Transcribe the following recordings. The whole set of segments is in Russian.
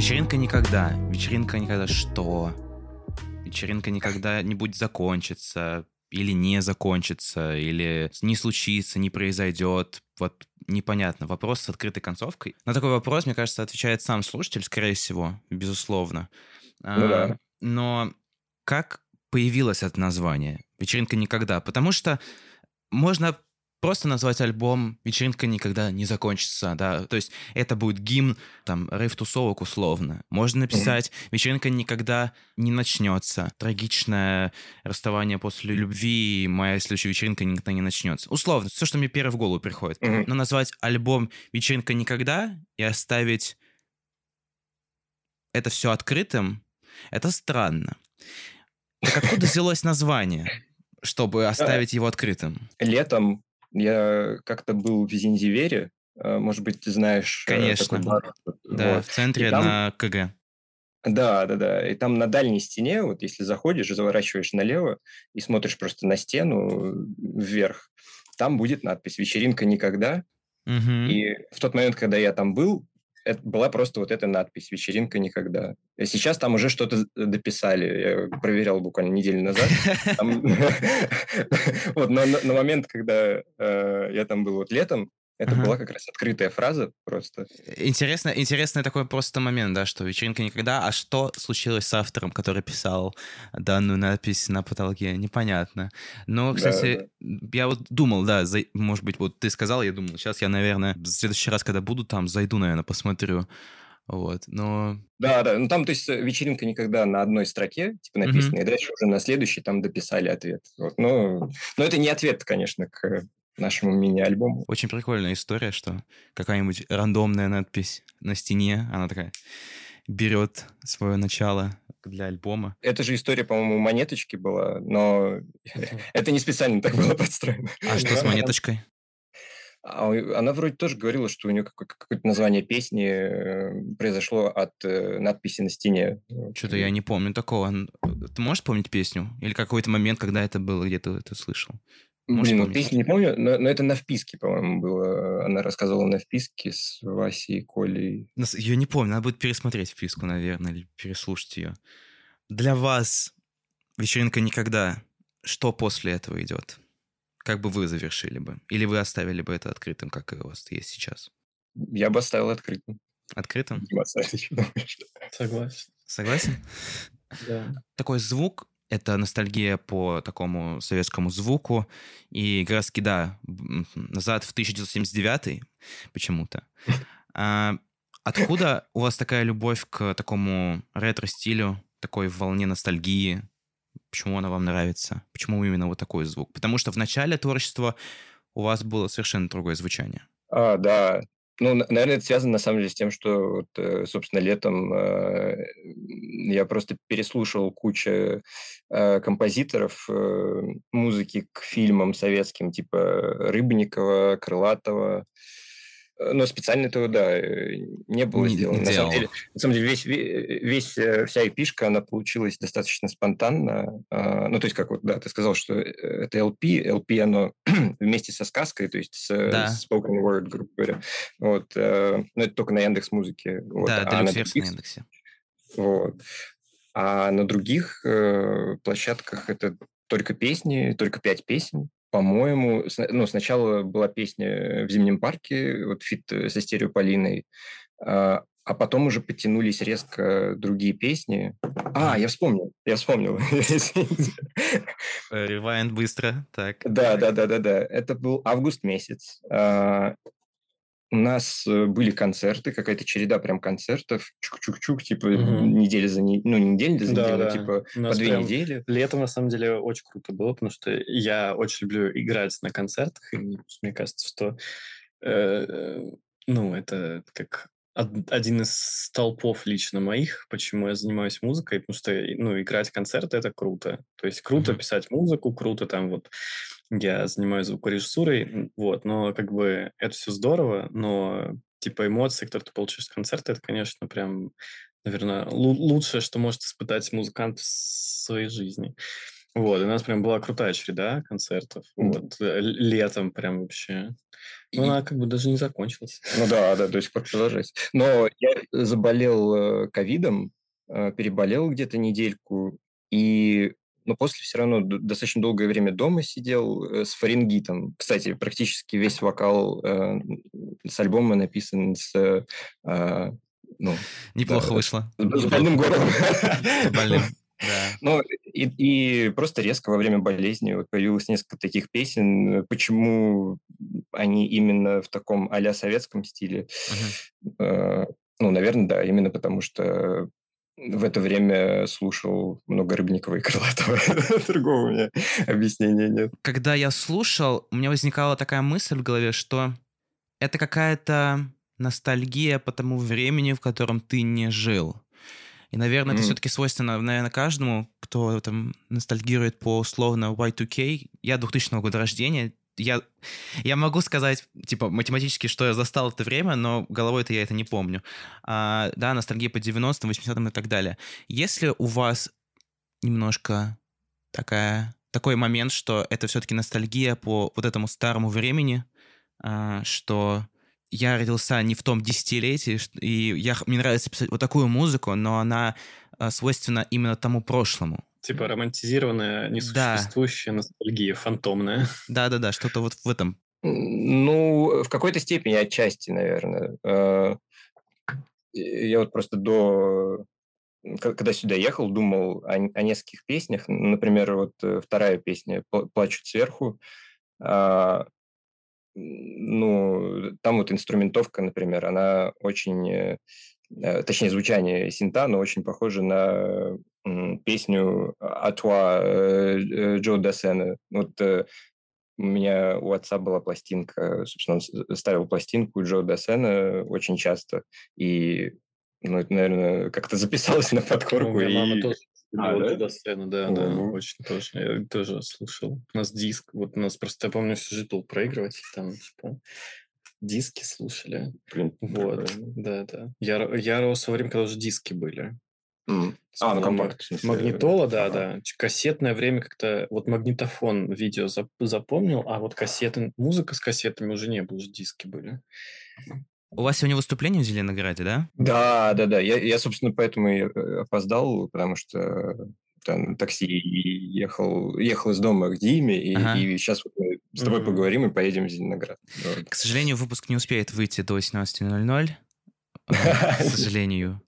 Вечеринка никогда. Вечеринка никогда что? Вечеринка никогда не будет закончиться или не закончится, или не случится, не произойдет. Вот непонятно. Вопрос с открытой концовкой. На такой вопрос, мне кажется, отвечает сам слушатель, скорее всего, безусловно. Ну да. А, но как появилось это название «Вечеринка никогда»? Потому что можно просто назвать альбом «Вечеринка никогда не закончится», да, то есть это будет гимн, там, рейв-тусовок условно. Можно написать «Вечеринка никогда не начнется», трагичное расставание после любви, моя следующая вечеринка никогда не начнется. Условно, все, что мне первое в голову приходит. Но назвать альбом «Вечеринка никогда» и оставить это все открытым, это странно. Так откуда взялось название, чтобы оставить его открытым? Летом я как-то был в Зинзивере, э, может быть, ты знаешь... э, Конечно. Бар. Да, вот. в центре там... на КГ. Да, да, да. И там на дальней стене, вот если заходишь, заворачиваешь налево и смотришь просто на стену вверх, там будет надпись «Вечеринка никогда». Угу. И в тот момент, когда я там был, это была просто вот эта надпись «Вечеринка никогда». И сейчас там уже что-то дописали. Я проверял буквально неделю назад. Вот, на момент, когда э, я там был вот летом, это ага. была как раз открытая фраза просто. Интересно, интересный такой просто момент, да, что вечеринка никогда. А что случилось с автором, который писал данную надпись на потолке? Непонятно. Но, кстати, да, да. я вот думал, да, за... может быть, вот ты сказал, я думал, сейчас я, наверное, в следующий раз, когда буду там, зайду, наверное, посмотрю. Вот, но... Да, да, ну там, то есть, вечеринка никогда на одной строке, типа, написано, mm-hmm. и дальше уже на следующей там дописали ответ. Вот, но, но это не ответ, конечно, к нашему мини-альбому. Очень прикольная история, что какая-нибудь рандомная надпись на стене, она такая берет свое начало для альбома. Это же история, по-моему, монеточки была, но это не специально так было подстроено. А что с монеточкой? А она вроде тоже говорила, что у нее какое-то название песни э, произошло от э, надписи на стене. Что-то я не помню такого. Ты можешь помнить песню? Или какой-то момент, когда это было, где ты это слышал? Может, Блин, ну, не помню, но, но это на вписке, по-моему, было. Она рассказывала на вписке с Васей и Колей. Я не помню, надо будет пересмотреть вписку, наверное, или переслушать ее. Для вас вечеринка никогда. Что после этого идет? Как бы вы завершили бы? Или вы оставили бы это открытым, как у вас есть сейчас? Я бы оставил открытым. Открытым? Согласен. Согласен? Да. Такой звук это ностальгия по такому советскому звуку. И как раз да, назад в 1979 почему-то. А, откуда у вас такая любовь к такому ретро-стилю, такой волне ностальгии? Почему она вам нравится? Почему именно вот такой звук? Потому что в начале творчества у вас было совершенно другое звучание. А, да, ну, наверное, это связано на самом деле с тем, что, вот, э, собственно, летом э, я просто переслушал кучу э, композиторов э, музыки к фильмам советским, типа Рыбникова, Крылатова, Э, но специально этого, да, э, не было не, сделано. Не на, самом деле, на самом деле, весь, весь, э, вся эпишка, она получилась достаточно спонтанно. А, ну, то есть, как вот, да, ты сказал, что это LP, LP, оно вместе со сказкой, то есть с, да. с spoken word, грубо говоря. Вот, но это только на Яндекс Музыке. Вот, да, а на, других, на Яндексе. Вот. А на других э, площадках это только песни, только пять песен по-моему, ну, сначала была песня в зимнем парке, вот feat. э, со Стереополиной, а, а потом уже подтянулись резко другие песни. А, я вспомнил, я вспомнил. Rewind быстро, так. Да, да, да, да, да. Это был август месяц. А, у нас э, были концерты, какая-то череда прям концертов, чук-чук-чук, типа угу. неделя за неделю, ну не неделя за неделю, да, но типа по две недели. Летом на самом деле очень круто было, потому что я очень люблю играть на концертах, и мне кажется, что э, ну это как один из столпов лично моих, почему я занимаюсь музыкой, потому что, ну, играть концерты — это круто. То есть круто mm-hmm. писать музыку, круто там вот я занимаюсь звукорежиссурой, вот, но как бы это все здорово, но типа эмоции, которые ты получишь с концерта, это, конечно, прям, наверное, лучшее, что может испытать музыкант в своей жизни. Вот, у нас прям была крутая череда концертов. Вот, э, летом прям вообще. Ну, она как бы даже не закончилась. Ну да, да, до сих пор продолжается. Но я заболел э, ковидом, э, переболел где-то недельку, и но после все равно достаточно долгое время дома сидел э, с фарингитом. Кстати, практически весь вокал э, с альбома написан с... Э, ну, Неплохо да, вышло. С больным горлом. Больным. Да. Ну, и, и просто резко во время болезни вот появилось несколько таких песен. Почему они именно в таком а советском стиле? Uh-huh. Э, ну, наверное, да, именно потому что в это время слушал много Рыбникова и Крылатова. Другого у меня объяснения нет. Когда я слушал, у меня возникала такая мысль в голове, что это какая-то ностальгия по тому времени, в котором ты не жил. И, наверное, mm. это все-таки свойственно, наверное, каждому, кто там ностальгирует по условно Y2K. Я 2000 года рождения. Я, я могу сказать, типа, математически, что я застал это время, но головой-то я это не помню. А, да, ностальгия по 90-м, 80-м и так далее. Если у вас немножко такая, такой момент, что это все-таки ностальгия по вот этому старому времени, а, что я родился не в том десятилетии, и я, мне нравится писать вот такую музыку, но она а, свойственна именно тому прошлому. Типа романтизированная, несуществующая да. ностальгия, фантомная. Да-да-да, что-то вот в этом. Ну, в какой-то степени отчасти, наверное. А, я вот просто до... Когда сюда ехал, думал о, о нескольких песнях. Например, вот э, вторая песня «Плачут сверху». А, ну, там вот инструментовка, например, она очень, э, э, точнее, звучание синта, но очень похоже на песню «Атуа» э, Джо Дасена. Вот у меня у отца была пластинка, собственно, он ставил пластинку Джо Дасена очень часто, и ну, это, наверное, как-то записалось на подкорку. У меня и... тоже а, да? сцена, да, О-о-о. да, очень тоже. Я тоже слушал. У нас диск, вот у нас просто, я помню, всю жизнь был проигрыватель, там, типа, диски слушали. Блин, вот, да, да. Я, я рос во время, когда уже диски были. Mm. А, ну компакт. Магнитола, да, ага. да. Кассетное время как-то... Вот магнитофон видео запомнил, а вот кассеты... Музыка с кассетами уже не было, уже диски были. У вас сегодня выступление в Зеленограде, да? Да, да, да. Я, я собственно, поэтому и э, опоздал, потому что там, такси ехал, ехал из дома к Диме, и, ага. и сейчас вот мы с тобой mm-hmm. поговорим и поедем в Зеленоград. Вот. К сожалению, выпуск не успеет выйти до 18.00. К сожалению,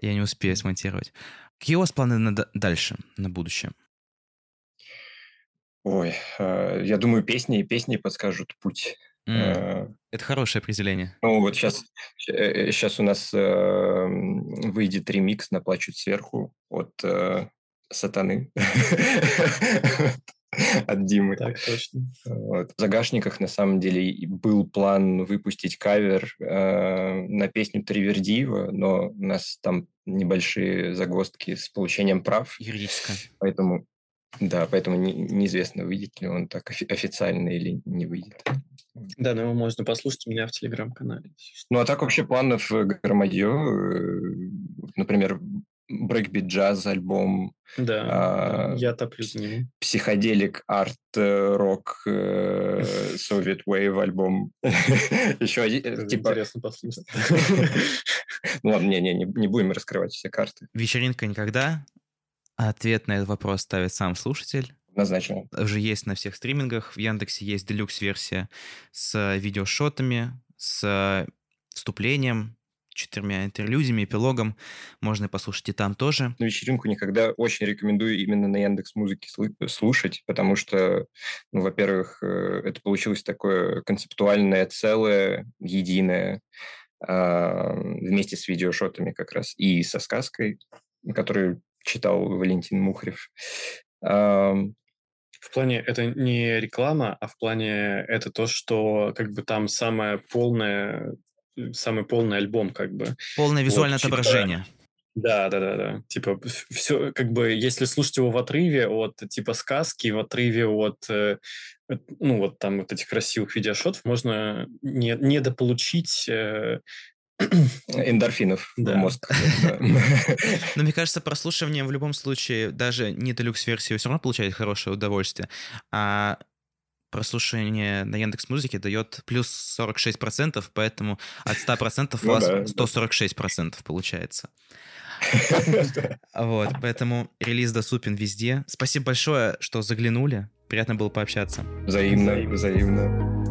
я не успею смонтировать. Какие у вас планы на дальше, на будущее? Ой, э, я думаю, песни и песни подскажут путь. Mm. Это хорошее определение. Ну, вот сейчас, сейчас у нас э, выйдет ремикс на «Плачут сверху» от э, «Сатаны». От Димы. Так, точно. Вот. В загашниках, на самом деле, был план выпустить кавер э, на песню Тривердиева, но у нас там небольшие загвоздки с получением прав. Юридическое. Поэтому, да, поэтому не, неизвестно, выйдет ли он так официально или не выйдет. Да, но его можно послушать у меня в телеграм-канале. Ну, а так вообще планов э, громадье. Э, например, breakbeat джаз альбом. Да, а, я топлю за него. Psychedelic арт э, рок Soviet Wave альбом. Еще один. Типа... Интересно послушать. Ну ладно, не, не, не будем раскрывать все карты. Вечеринка никогда. Ответ на этот вопрос ставит сам слушатель. Однозначно. Уже есть на всех стримингах. В Яндексе есть делюкс-версия с видеошотами, с вступлением, четырьмя интерлюдиями, эпилогом. Можно послушать и там тоже. На вечеринку никогда очень рекомендую именно на Яндекс Музыке слушать, потому что, ну, во-первых, э, это получилось такое концептуальное целое, единое, а, вместе с видеошотами как раз и со сказкой, которую читал Валентин Мухрев. В плане это не реклама, а в плане это то, что как бы там самое полное, самый полный альбом как бы. Полное визуальное вот, отображение. Да, да, да, да. Типа все, как бы, если слушать его в отрыве от типа сказки, в отрыве от, э, ну вот там вот этих красивых видеошотов, можно не недополучить э, Эндорфинов в Да. мозг. да. Но мне кажется, прослушивание в любом случае, даже не делюкс-версию, все равно получает хорошее удовольствие. А прослушивание на Яндекс Музыке дает плюс 46%, поэтому от 100% у Ну вас да, да. 146% получается. Вот, поэтому релиз доступен везде. Спасибо большое, что заглянули. Приятно было пообщаться. Взаимно, взаимно.